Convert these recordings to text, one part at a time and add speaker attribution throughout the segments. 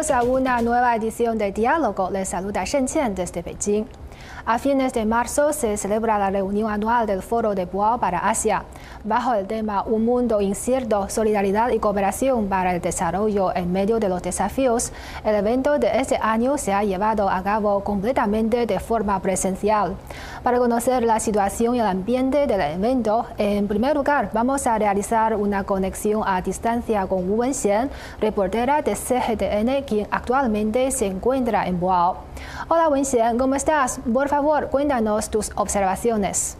Speaker 1: Bienvenidos a una nueva edición de Diálogo. Les saluda Shen Qian desde Beijing. A fines de marzo se celebra la reunión anual del Foro de Boao para Asia, bajo el tema Un mundo incierto, solidaridad y cooperación para el desarrollo en medio de los desafíos. El evento de este año se ha llevado a cabo completamente de forma presencial. Para conocer la situación y el ambiente del evento, en primer lugar vamos a realizar una conexión a distancia con Wu Wenxian, reportera de CGTN, quien actualmente se encuentra en Boao. Hola Wenxian, ¿cómo estás? Por favor, cuéntanos tus observaciones.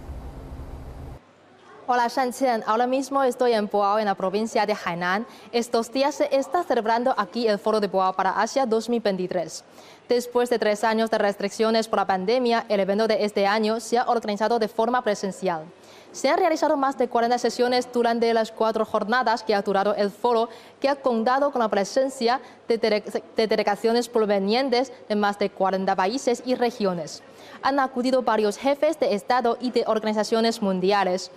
Speaker 2: Hola Shanqian, ahora mismo estoy en Boao, en la provincia de Hainan. Estos días se está celebrando aquí el Foro de Boao para Asia 2023. Después de tres años de restricciones por la pandemia, el evento de este año se ha organizado de forma presencial. Se han realizado más de 40 sesiones durante las cuatro jornadas que ha durado el foro, que ha contado con la presencia de delegaciones provenientes de más de 40 países y regiones. Han acudido varios jefes de Estado y de organizaciones mundiales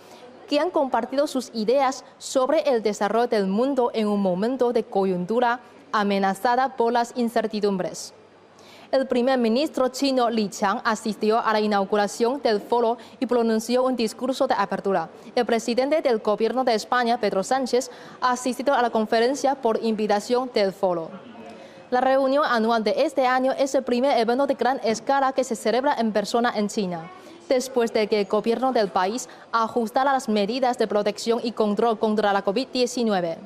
Speaker 2: que han compartido sus ideas sobre el desarrollo del mundo en un momento de coyuntura amenazada por las incertidumbres el primer ministro chino Li Qiang asistió a la inauguración del foro y pronunció un discurso de apertura. El presidente del gobierno de España, Pedro Sánchez, ha asistido a la conferencia por invitación del foro. La reunión anual de este año es el primer evento de gran escala que se celebra en persona en China después de que el gobierno del país ajustara las medidas de protección y control contra la COVID-19.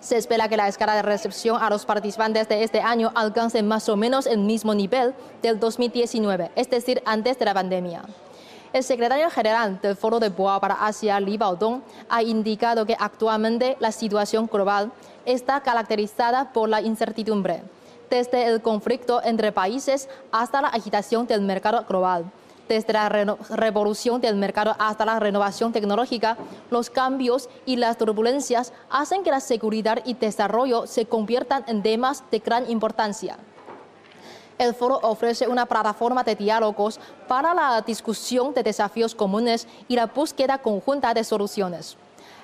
Speaker 2: Se espera que la escala de recepción a los participantes de este año alcance más o menos el mismo nivel del 2019, es decir, antes de la pandemia. El secretario general del Foro de Boa para Asia, Li Baodong, ha indicado que actualmente la situación global está caracterizada por la incertidumbre, desde el conflicto entre países hasta la agitación del mercado global desde la revolución del mercado hasta la renovación tecnológica, los cambios y las turbulencias hacen que la seguridad y desarrollo se conviertan en temas de gran importancia. El foro ofrece una plataforma de diálogos para la discusión de desafíos comunes y la búsqueda conjunta de soluciones.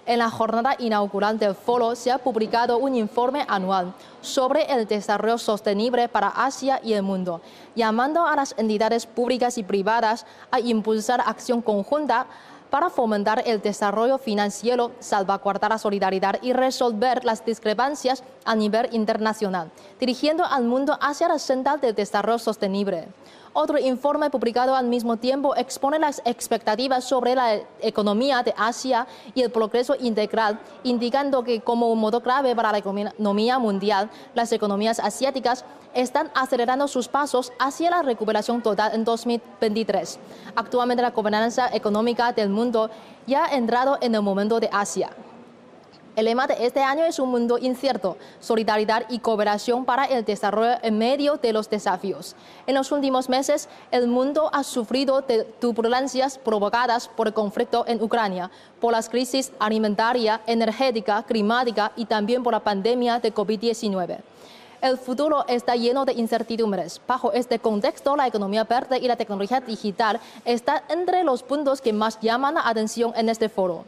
Speaker 2: En la jornada inaugural del foro se ha publicado un informe anual sobre el desarrollo sostenible para Asia y el mundo, llamando a las entidades públicas y privadas a impulsar acción conjunta para fomentar el desarrollo financiero, salvaguardar la solidaridad y resolver las discrepancias a nivel internacional, dirigiendo al mundo hacia la senda del desarrollo sostenible. Otro informe publicado al mismo tiempo expone las expectativas sobre la economía de Asia y el progreso integral, indicando que como un modo clave para la economía mundial, las economías asiáticas están acelerando sus pasos hacia la recuperación total en 2023. Actualmente la gobernanza económica del mundo ya ha entrado en el momento de Asia. El lema de este año es un mundo incierto, solidaridad y cooperación para el desarrollo en medio de los desafíos. En los últimos meses, el mundo ha sufrido de turbulencias provocadas por el conflicto en Ucrania, por las crisis alimentaria, energética, climática y también por la pandemia de COVID-19. El futuro está lleno de incertidumbres. Bajo este contexto, la economía verde y la tecnología digital están entre los puntos que más llaman la atención en este foro.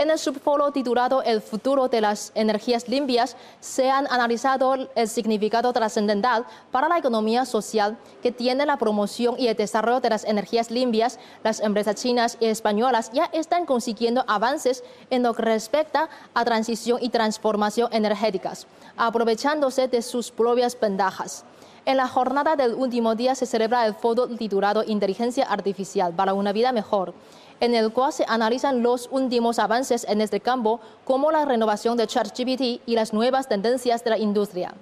Speaker 2: En el subforo titulado El futuro de las energías limpias se han analizado el significado trascendental para la economía social que tiene la promoción y el desarrollo de las energías limpias. Las empresas chinas y españolas ya están consiguiendo avances en lo que respecta a transición y transformación energéticas, aprovechándose de sus propias ventajas. En la jornada del último día se celebra el foro titulado Inteligencia Artificial para una vida mejor en el cual se analizan los últimos avances en este campo, como la renovación de ChatGPT y las nuevas tendencias de la industria.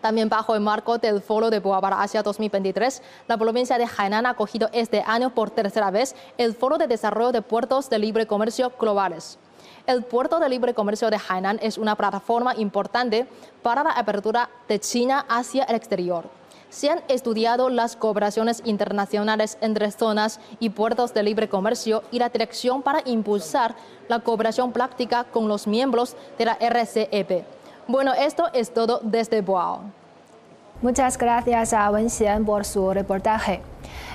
Speaker 2: También bajo el marco del Foro de Boa Asia 2023, la provincia de Hainan ha acogido este año por tercera vez el Foro de Desarrollo de Puertos de Libre Comercio Globales. El Puerto de Libre Comercio de Hainan es una plataforma importante para la apertura de China hacia el exterior se han estudiado las cooperaciones internacionales entre zonas y puertos de libre comercio y la dirección para impulsar la cooperación práctica con los miembros de la RCEP. Bueno, esto es todo desde Boao.
Speaker 1: Muchas gracias a Wen Xian por su reportaje.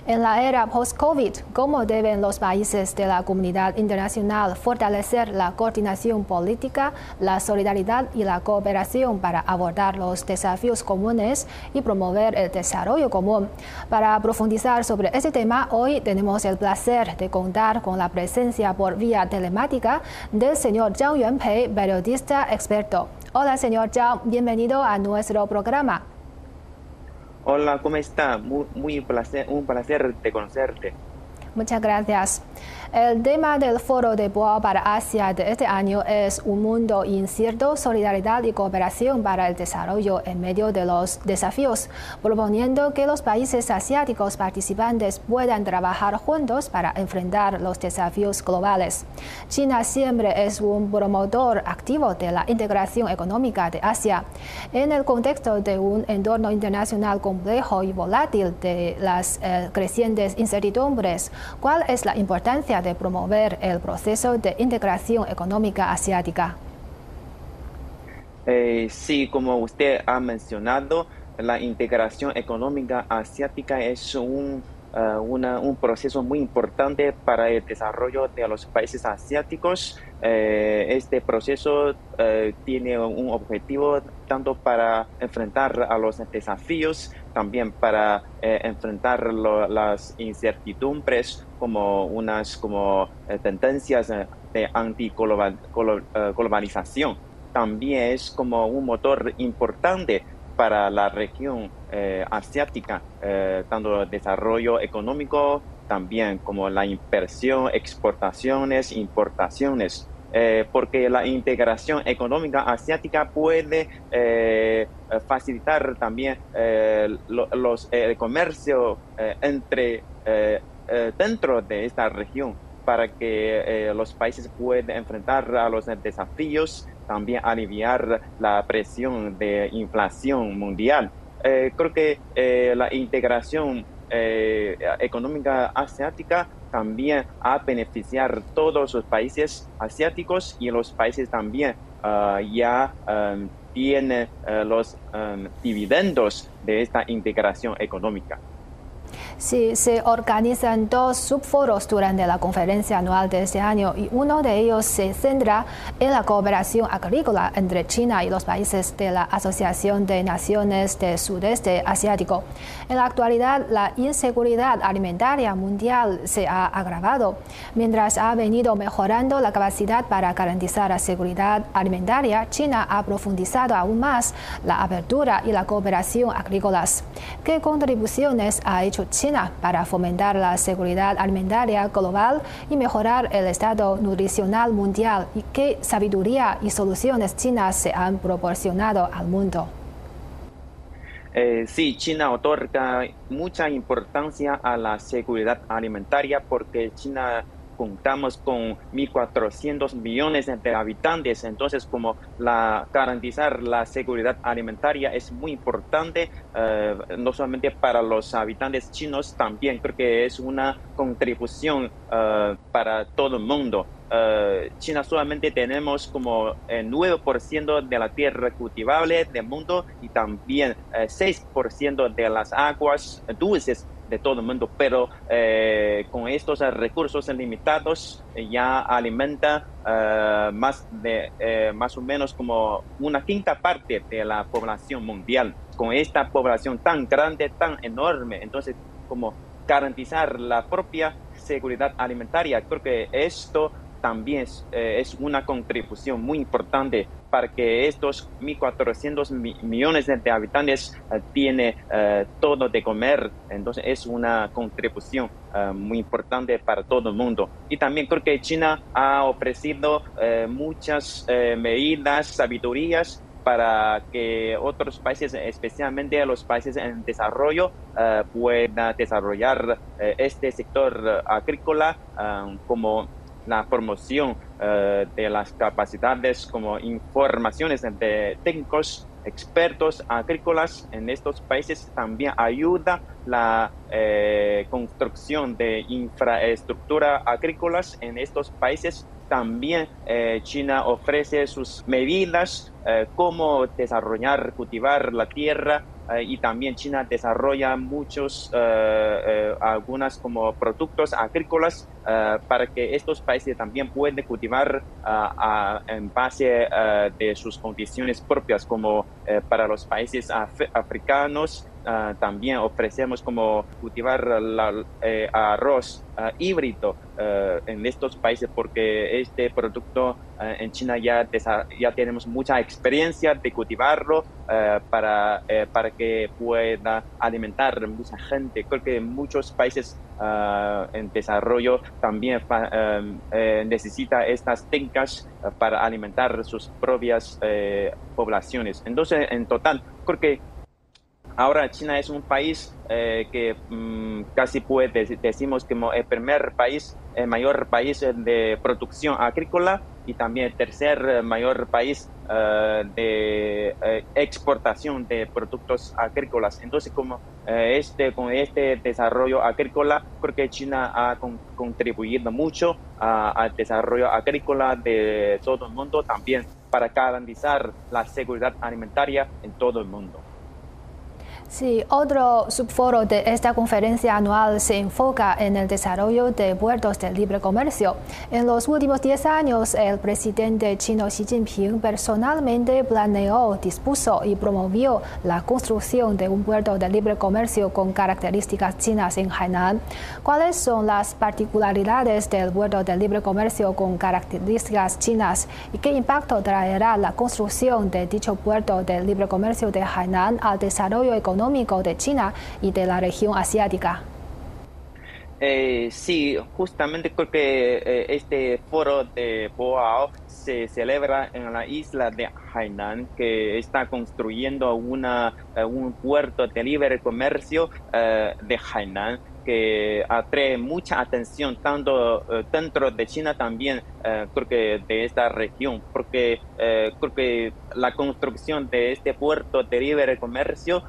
Speaker 1: En la era post-COVID, ¿cómo deben los países de la comunidad internacional fortalecer la coordinación política, la solidaridad y la cooperación para abordar los desafíos comunes y promover el desarrollo común? Para profundizar sobre este tema, hoy tenemos el placer de contar con la presencia por vía telemática del señor Zhang Yuanpei, periodista experto. Hola, señor Zhang, bienvenido a nuestro programa.
Speaker 3: Hola, ¿cómo está? Muy, muy placer, un placer de conocerte.
Speaker 1: Muchas gracias. El tema del Foro de Boao para Asia de este año es un mundo incierto, solidaridad y cooperación para el desarrollo en medio de los desafíos, proponiendo que los países asiáticos participantes puedan trabajar juntos para enfrentar los desafíos globales. China siempre es un promotor activo de la integración económica de Asia. En el contexto de un entorno internacional complejo y volátil de las eh, crecientes incertidumbres, ¿cuál es la importancia de promover el proceso de integración económica asiática.
Speaker 3: Eh, sí, como usted ha mencionado, la integración económica asiática es un, eh, un proceso muy importante para el desarrollo de los países asiáticos. Eh, este proceso tiene un objetivo tanto para enfrentar a los desafíos, también para enfrentar las incertidumbres como unas como eh, tendencias eh, de antiglobalización. Eh, También es como un motor importante para la región asiática, tanto desarrollo económico, también como la inversión, exportaciones, importaciones. porque la integración económica asiática puede facilitar también los, el comercio entre eh, dentro de esta región para que eh, los países puedan enfrentar a los desafíos, también aliviar la presión de inflación mundial. Eh, creo que la integración económica asiática también a beneficiar todos los países asiáticos y los países también ah, ya um, tienen los um, dividendos de esta integración económica.
Speaker 1: Sí, se organizan dos subforos durante la conferencia anual de este año y uno de ellos se centra en la cooperación agrícola entre China y los países de la Asociación de Naciones del Sudeste Asiático. En la actualidad, la inseguridad alimentaria mundial se ha agravado, mientras ha venido mejorando la capacidad para garantizar la seguridad alimentaria. China ha profundizado aún más la apertura y la cooperación agrícolas. ¿Qué contribuciones ha hecho China? Para fomentar la seguridad alimentaria global y mejorar el estado nutricional mundial y qué sabiduría y soluciones chinas se han proporcionado al mundo.
Speaker 3: Eh, sí, China otorga mucha importancia a la seguridad alimentaria porque China contamos con 1.400 millones de habitantes, entonces como la, garantizar la seguridad alimentaria es muy importante, eh, no solamente para los habitantes chinos, también creo que es una contribución uh, para todo el mundo. Uh, China solamente tenemos como el 9% de la tierra cultivable del mundo y también 6% de las aguas dulces de todo el mundo, pero eh, con estos recursos limitados eh, ya alimenta eh, más de más o menos como una quinta parte de la población mundial. Con esta población tan grande, tan enorme, entonces como garantizar la propia seguridad alimentaria, creo que esto también es una contribución muy importante para que estos 1.400 millones de habitantes uh, todo de comer. Entonces es una contribución uh, muy importante para todo el mundo. Y también creo que China ha ofrecido muchas medidas, sabidurías para que otros países, especialmente los países en desarrollo, puedan desarrollar este sector agrícola como la promoción eh, de las capacidades como informaciones de técnicos, expertos agrícolas en estos países también ayuda la eh, construcción de infraestructura agrícolas en estos países. También eh, China ofrece sus medidas, cómo desarrollar, cultivar la tierra y también China desarrolla muchos, algunas como productos agrícolas para que estos países también puedan cultivar en base de sus condiciones propias, como para los países africanos también ofrecemos como cultivar eh, arroz híbrido en estos países porque este producto en China ya, ya tenemos mucha experiencia de cultivarlo para, eh, para que pueda alimentar mucha gente. Creo que muchos países en desarrollo también eh, necesitan estas técnicas para alimentar sus propias poblaciones. Entonces, en total, creo que Ahora China es un país eh, que mm, casi puede decimos como el primer país, el mayor país de producción agrícola y también el tercer mayor país eh, de eh, exportación de productos agrícolas. Entonces, como este con este desarrollo agrícola, creo que China ha contribuido mucho al desarrollo agrícola de todo el mundo, también para garantizar la seguridad alimentaria en todo el mundo.
Speaker 1: Sí, otro subforo de esta conferencia anual se enfoca en el desarrollo de puertos de libre comercio. En los últimos 10 años, el presidente chino Xi Jinping personalmente planeó, dispuso y promovió la construcción de un puerto de libre comercio con características chinas en Hainan. ¿Cuáles son las particularidades del puerto de libre comercio con características chinas y qué impacto traerá la construcción de dicho puerto de libre comercio de Hainan al desarrollo económico? Económico de China y de la región asiática.
Speaker 3: Eh, sí, justamente creo que eh, este foro de Boao se celebra en la isla de Hainan, que está construyendo una, eh, un puerto de libre comercio de Hainan que atrae mucha atención tanto eh, dentro de China también eh, creo de esta región porque eh, creo que la construcción de este puerto de libre comercio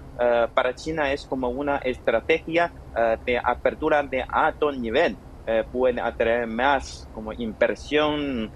Speaker 3: para China es como una estrategia de apertura de alto nivel puede atraer más como inversión,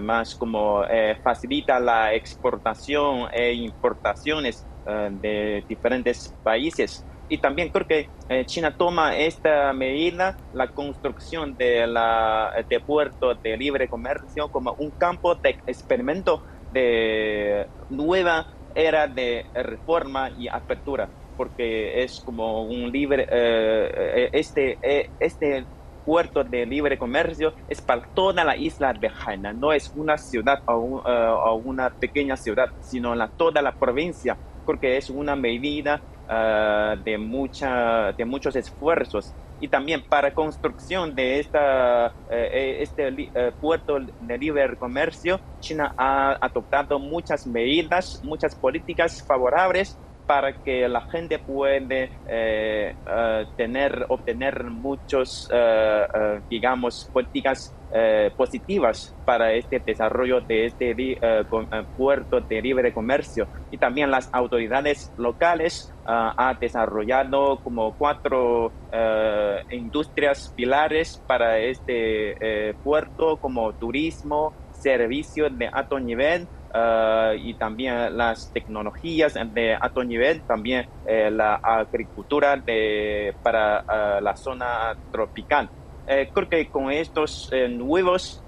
Speaker 3: más como facilita la exportación e importaciones de diferentes países. Y también creo que eh, China toma esta medida, la construcción de la de puerto de libre comercio, como un campo de experimento de nueva era de reforma y apertura, porque es como un libre, eh, eh, este, este puerto de libre comercio es para toda la isla de Hainan, no es una ciudad o, una pequeña ciudad, sino la, toda la provincia, porque es una medida Ah, de, mucha, de muchos esfuerzos. Y también para construcción de esta, eh, eh, este eh, puerto de libre comercio, China ha adoptado muchas medidas, muchas políticas favorables para que la gente puede tener, obtener muchos, digamos, políticas positivas para este desarrollo de este puerto de libre comercio. Y también las autoridades locales uh, ha desarrollado como cuatro uh, industrias pilares para este uh, puerto, como turismo, servicios de alto nivel y también las tecnologías de alto nivel, también eh, la agricultura de, para la zona tropical. Eh, creo que con estos eh, nuevos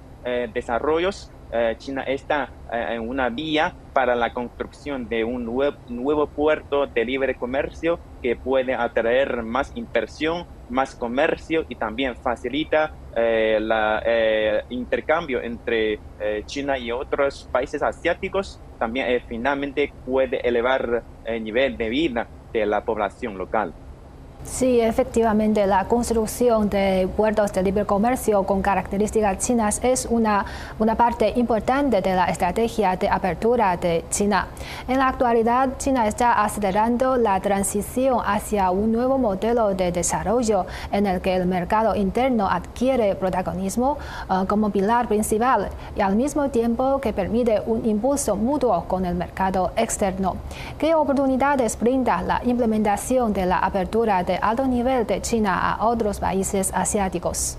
Speaker 3: desarrollos eh, China está eh, en una vía para la construcción de un nuevo, puerto de libre comercio que puede atraer más inversión, más comercio y también facilita eh, el intercambio entre China y otros países asiáticos. También finalmente puede elevar el nivel de vida de la población local.
Speaker 1: Sí, efectivamente, la construcción de puertos de libre comercio con características chinas es una, una parte importante de la estrategia de apertura de China. En la actualidad, China está acelerando la transición hacia un nuevo modelo de desarrollo en el que el mercado interno adquiere protagonismo uh, como pilar principal y al mismo tiempo que permite un impulso mutuo con el mercado externo. ¿Qué oportunidades brinda la implementación de la apertura de de alto nivel de China a otros países asiáticos.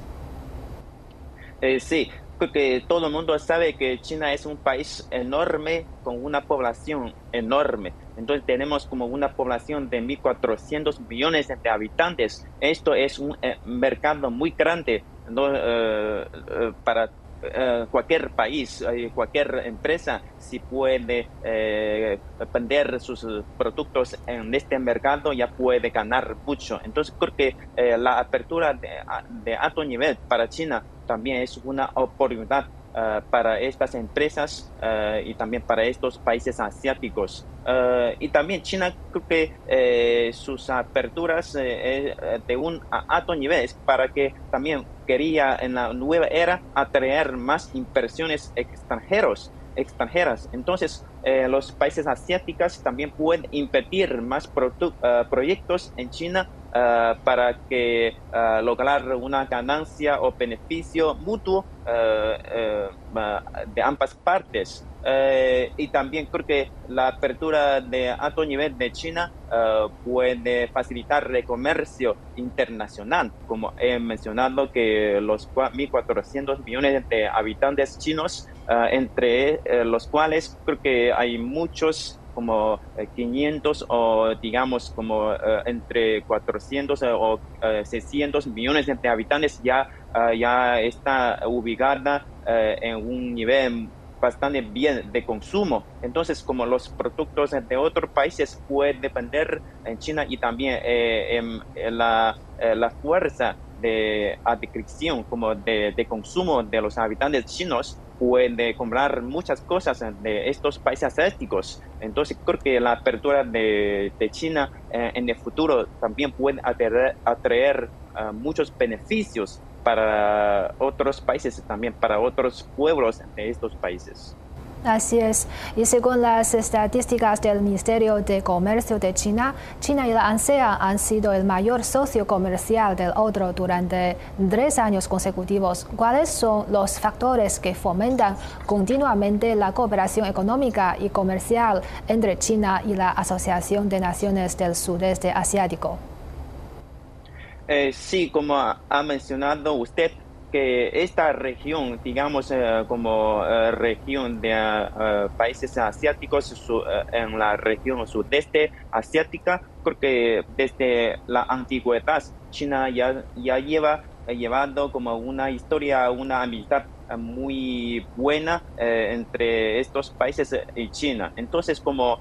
Speaker 3: Eh, sí, creo que todo el mundo sabe que China es un país enorme con una población enorme. Entonces tenemos como una población de 1.400 millones de habitantes. Esto es un eh, mercado muy grande eh, eh, para cualquier país, cualquier empresa, si puede vender sus productos en este mercado, ya puede ganar mucho. Entonces creo que la apertura de, de alto nivel para China también es una oportunidad eh, para estas empresas uh, y también para estos países asiáticos. Uh, y también China creo que sus aperturas de un alto nivel es para que también quería en la nueva era atraer más inversiones extranjeros extranjeras. Entonces, los países asiáticos también pueden invertir más proyectos en China Uh, para que uh, lograr una ganancia o beneficio mutuo uh, de ambas partes. y también creo que la apertura de alto nivel de China puede facilitar el comercio internacional, como he mencionado que los 1.400 millones de habitantes chinos, entre los cuales creo que hay muchos como 500 eh, o digamos como eh, entre 400 eh, o 600 millones de habitantes ya, ya está ubicada en un nivel bastante bien de consumo. Entonces, como los productos de otros países pueden depender en China y también en, la, la, fuerza de adquisición como de, consumo de los habitantes chinos puede comprar muchas cosas de estos países asiáticos. Entonces creo que la apertura de, China eh, en el futuro también puede atraer, eh, muchos beneficios para otros países, también para otros pueblos de estos países.
Speaker 1: Así es. Y según las estadísticas del Ministerio de Comercio de China, China y la ANSEA han sido el mayor socio comercial del otro durante tres años consecutivos. ¿Cuáles son los factores que fomentan continuamente la cooperación económica y comercial entre China y la Asociación de Naciones del Sudeste Asiático?
Speaker 3: Eh, sí, como ha mencionado usted, que esta región, digamos eh, como eh, región de eh, países asiáticos en la región sudeste asiática, creo que desde la antigüedad China ya, ya lleva llevando como una historia, una amistad muy buena entre estos países y China. Entonces, como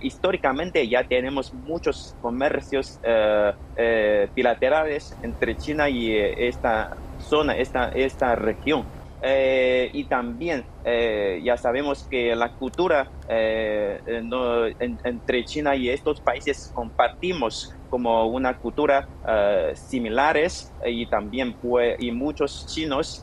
Speaker 3: históricamente ya tenemos muchos comercios bilaterales entre China y esta zona, esta, esta región. Eh, y también eh, ya sabemos que la cultura eh, entre China y estos países compartimos como una cultura similares y también pues, y muchos chinos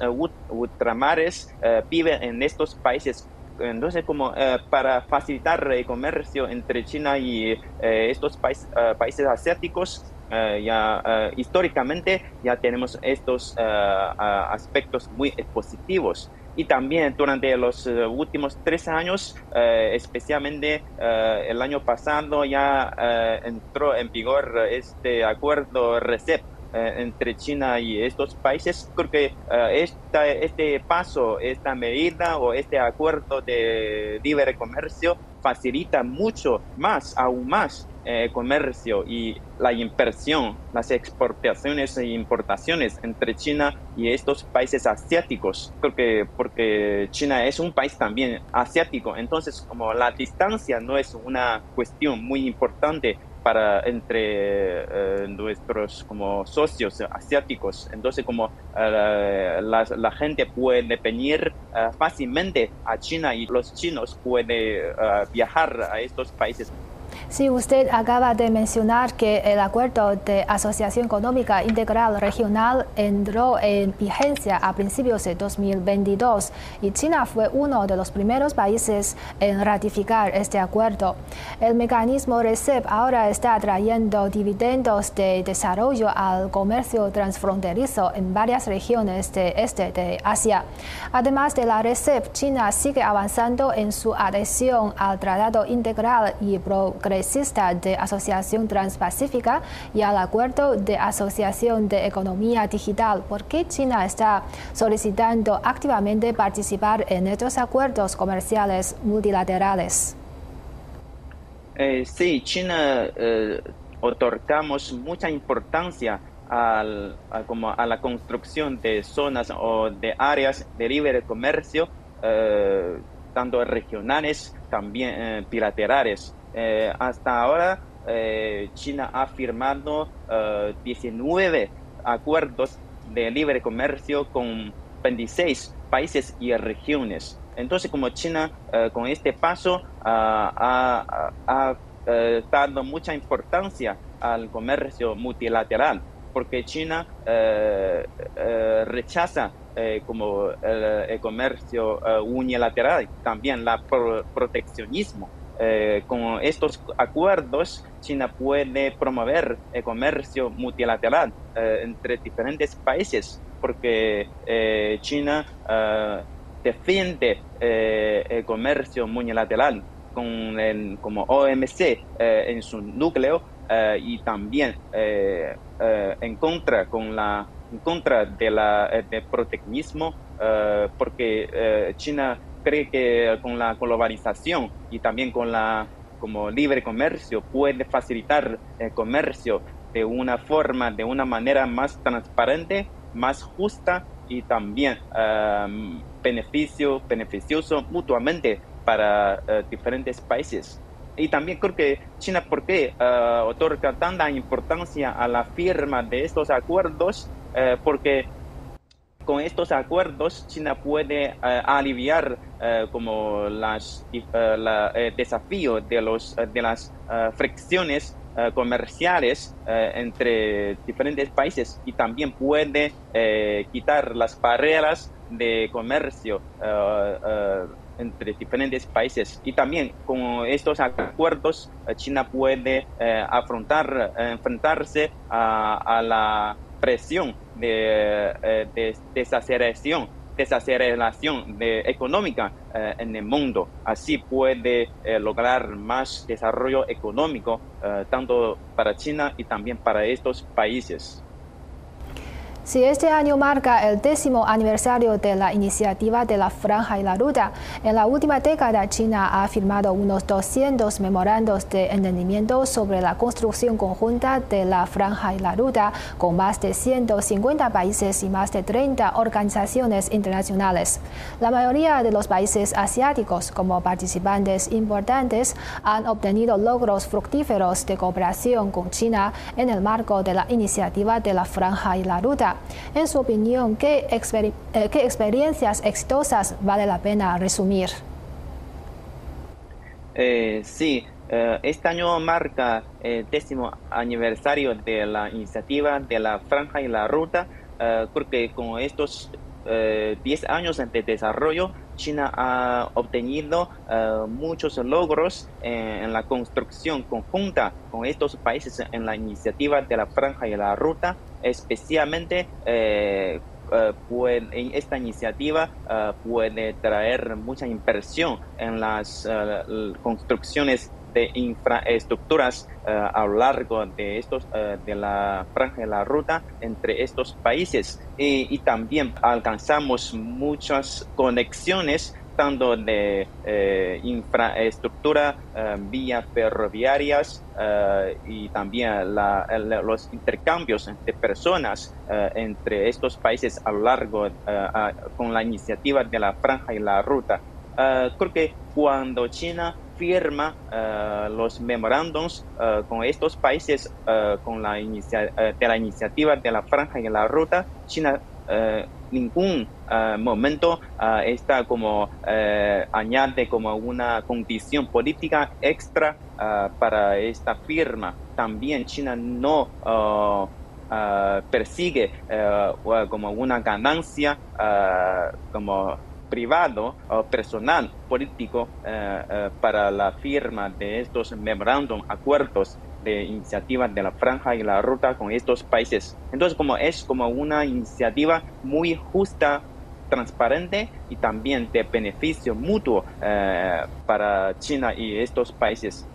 Speaker 3: ultramares viven en estos países entonces como para facilitar el comercio entre China y estos países asiáticos eh, ya eh, históricamente ya tenemos estos eh, aspectos muy positivos. Y también durante los últimos tres años, especialmente el año pasado, ya entró en vigor este acuerdo RCEP entre China y estos países. Creo que esta, este paso, esta medida o este acuerdo de libre comercio facilita mucho más, aún más, el comercio y la inversión, las exportaciones e importaciones entre China y estos países asiáticos. Creo que porque China es un país también asiático, entonces como la distancia no es una cuestión muy importante para entre eh, nuestros como socios asiáticos. Entonces, como eh, la, gente puede venir eh, fácilmente a China y los chinos pueden viajar a estos países
Speaker 1: Sí, usted acaba de mencionar que el acuerdo de asociación económica integral regional entró en vigencia a principios de 2022 y China fue uno de los primeros países en ratificar este acuerdo. El mecanismo RCEP ahora está trayendo dividendos de desarrollo al comercio transfronterizo en varias regiones de este de Asia. Además de la RCEP, China sigue avanzando en su adhesión al Tratado Integral y Progresivo progresista de Asociación Transpacífica y al Acuerdo de Asociación de Economía Digital. ¿Por qué China está solicitando activamente participar en estos acuerdos comerciales multilaterales?
Speaker 3: Eh, sí, China eh, otorgamos mucha importancia al, a, como a la construcción de zonas o de áreas de libre comercio, eh, tanto regionales, también eh, bilaterales. Eh, hasta ahora, China ha firmado 19 acuerdos de libre comercio con 26 países y regiones. Entonces, como China con este paso ha, ha dado mucha importancia al comercio multilateral porque China eh, eh, rechaza eh, como el, comercio unilateral, también la proteccionismo. Con estos acuerdos, China puede promover el comercio multilateral entre diferentes países, porque China defiende el comercio multilateral con el, como OMC en su núcleo eh, y también eh, eh, en contra con la en contra de la de proteccionismo porque China cree que con la globalización y también con la como libre comercio puede facilitar el comercio de una forma de una manera más transparente más justa y también beneficio beneficioso mutuamente para diferentes países y también creo que China, ¿por qué uh, otorga tanta importancia a la firma de estos acuerdos? Uh, porque con estos acuerdos China puede uh, aliviar como las la, desafío de los de las fricciones comerciales entre diferentes países y también puede quitar las barreras de comercio entre diferentes países. Y también con estos acuerdos, eh, China puede eh, afrontar, eh, enfrentarse a, la presión de, de desaceleración desaceleración de, económica en el mundo. Así puede lograr más desarrollo económico, tanto para China y también para estos países.
Speaker 1: Si este año marca el décimo aniversario de la iniciativa de la Franja y la Ruta, en la última década China ha firmado unos 200 memorandos de entendimiento sobre la construcción conjunta de la Franja y la Ruta con más de 150 países y más de 30 organizaciones internacionales. La mayoría de los países asiáticos como participantes importantes han obtenido logros fructíferos de cooperación con China en el marco de la iniciativa de la Franja y la Ruta. En su opinión, ¿qué, eh, ¿qué experiencias exitosas vale la pena resumir?
Speaker 3: Eh, sí, eh, este año marca el décimo aniversario de la iniciativa de la Franja y la Ruta, porque con estos 10 años de desarrollo, China ha obtenido muchos logros en, la construcción conjunta con estos países en la iniciativa de la Franja y la Ruta especialmente eh, eh, en esta iniciativa eh, puede traer mucha inversión en las construcciones de infraestructuras a lo largo de estos de la franja de la ruta entre estos países y, también alcanzamos muchas conexiones tanto de eh, infraestructura, eh, vías ferroviarias eh, y también los intercambios de personas entre estos países a lo largo con la iniciativa de la franja y la ruta. creo que cuando China firma los memorándums con estos países con la de la iniciativa de la franja y la ruta, China ningún ah, momento uh, está como eh, añade como una condición política extra para esta firma. También China no persigue como una ganancia como privado o personal político para la firma de estos memorándum acuerdos de iniciativa de la franja y la ruta con estos países. Entonces, como es como una iniciativa muy justa, transparente y también de beneficio mutuo eh, para China y estos países.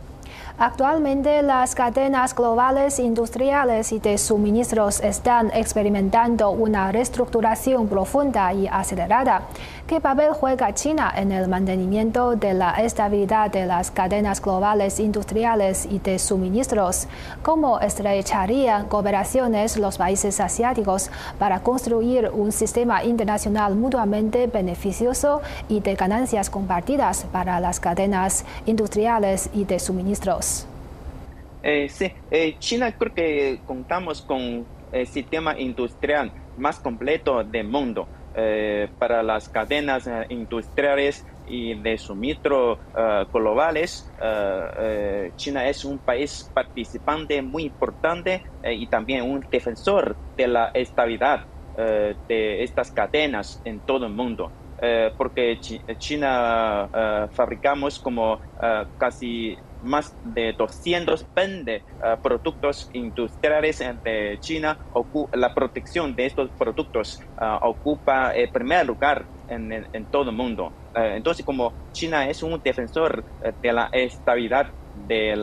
Speaker 1: Actualmente las cadenas globales industriales y de suministros están experimentando una reestructuración profunda y acelerada. ¿Qué papel juega China en el mantenimiento de la estabilidad de las cadenas globales industriales y de suministros? ¿Cómo estrecharían cooperaciones los países asiáticos para construir un sistema internacional mutuamente beneficioso y de ganancias compartidas para las cadenas industriales y de suministros?
Speaker 3: Eh, sí, eh, China creo que contamos con el sistema industrial más completo del mundo eh, para las cadenas industriales y de suministro globales. China es un país participante muy importante y también un defensor de la estabilidad de estas cadenas en todo el mundo. porque China fabricamos como casi más de 220 eh, productos industriales de China. La protección de estos productos eh, ocupa el primer lugar en, todo el mundo. Eh, entonces, como China es un defensor de la estabilidad de,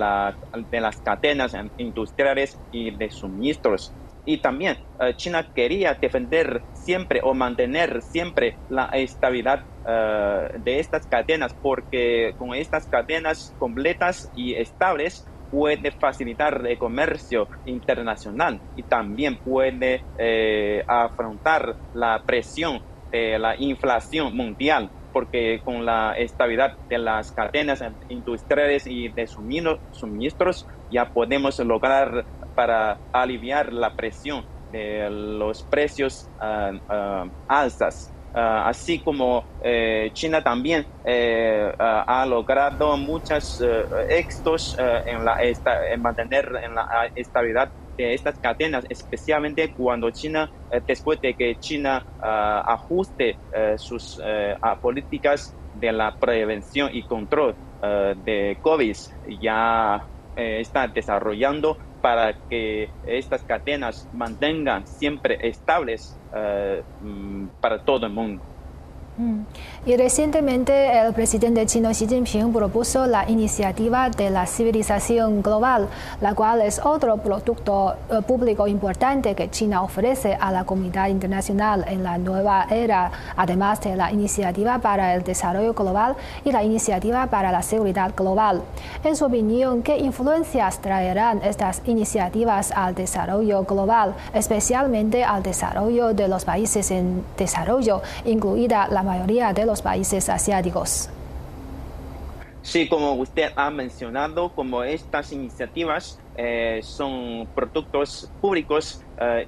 Speaker 3: de las cadenas industriales y de suministros y también China quería defender siempre o mantener siempre la estabilidad eh, de estas cadenas porque con estas cadenas completas y estables puede facilitar el comercio internacional y también puede eh, afrontar la presión de la inflación mundial porque con la estabilidad de las cadenas industriales y de suministros ya podemos lograr para aliviar la presión de los precios uh. Uh, así como eh, China también eh, ha logrado muchos eh, éxitos en, la en mantener en la estabilidad de estas cadenas, especialmente cuando China, después de que China ajuste sus políticas de la prevención y control de COVID, ya está desarrollando para que estas cadenas mantengan siempre estables uh, para todo el mundo.
Speaker 1: Mm. Y recientemente el presidente chino Xi Jinping propuso la iniciativa de la civilización global, la cual es otro producto eh, público importante que China ofrece a la comunidad internacional en la nueva era, además de la iniciativa para el desarrollo global y la iniciativa para la seguridad global. En su opinión, ¿qué influencias traerán estas iniciativas al desarrollo global, especialmente al desarrollo de los países en desarrollo, incluida la mayoría de los países asiáticos.
Speaker 3: Sí, como usted ha mencionado, como estas iniciativas eh, son productos públicos eh,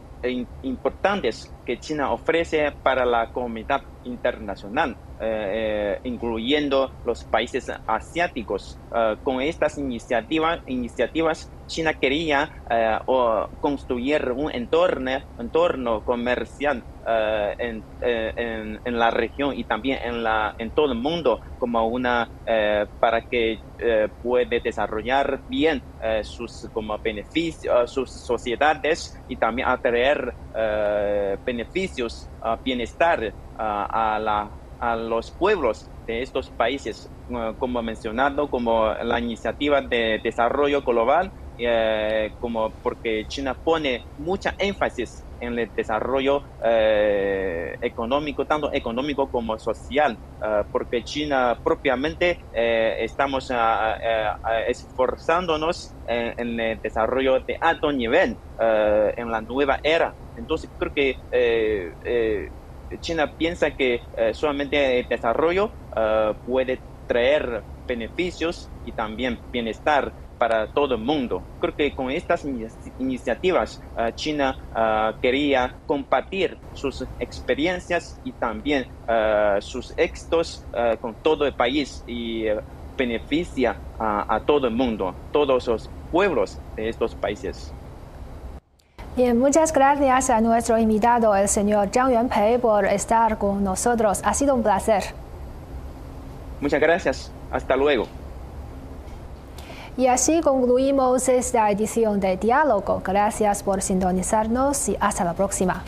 Speaker 3: importantes que China ofrece para la comunidad internacional. Eh, incluyendo los países asiáticos. con estas iniciativas, iniciativas China quería construir un entorno, entorno comercial eh, en, eh, en, en, la región y también en, la, en todo el mundo como una eh, para que puede desarrollar bien sus como beneficios sus sociedades y también atraer beneficios bienestar a, la, a los pueblos de estos países como mencionado como la iniciativa de desarrollo global como porque China pone mucha énfasis en el desarrollo eh, económico, tanto económico como social, eh, porque China propiamente eh, estamos esforzándonos en, el desarrollo de alto nivel en la nueva era. Entonces creo que China piensa que solamente el desarrollo puede traer beneficios y también bienestar para todo el mundo. Creo que con estas iniciativas ah, China quería compartir sus experiencias y también sus éxitos con todo el país y eh, beneficia a todo el mundo, todos los pueblos de estos países.
Speaker 1: Bien, muchas gracias a nuestro invitado, el señor Zhang Yuanpei, por estar con nosotros. Ha sido un placer.
Speaker 3: Muchas gracias. Hasta luego.
Speaker 1: Y así concluimos esta edición de Diálogo. Gracias por sintonizarnos y hasta la próxima.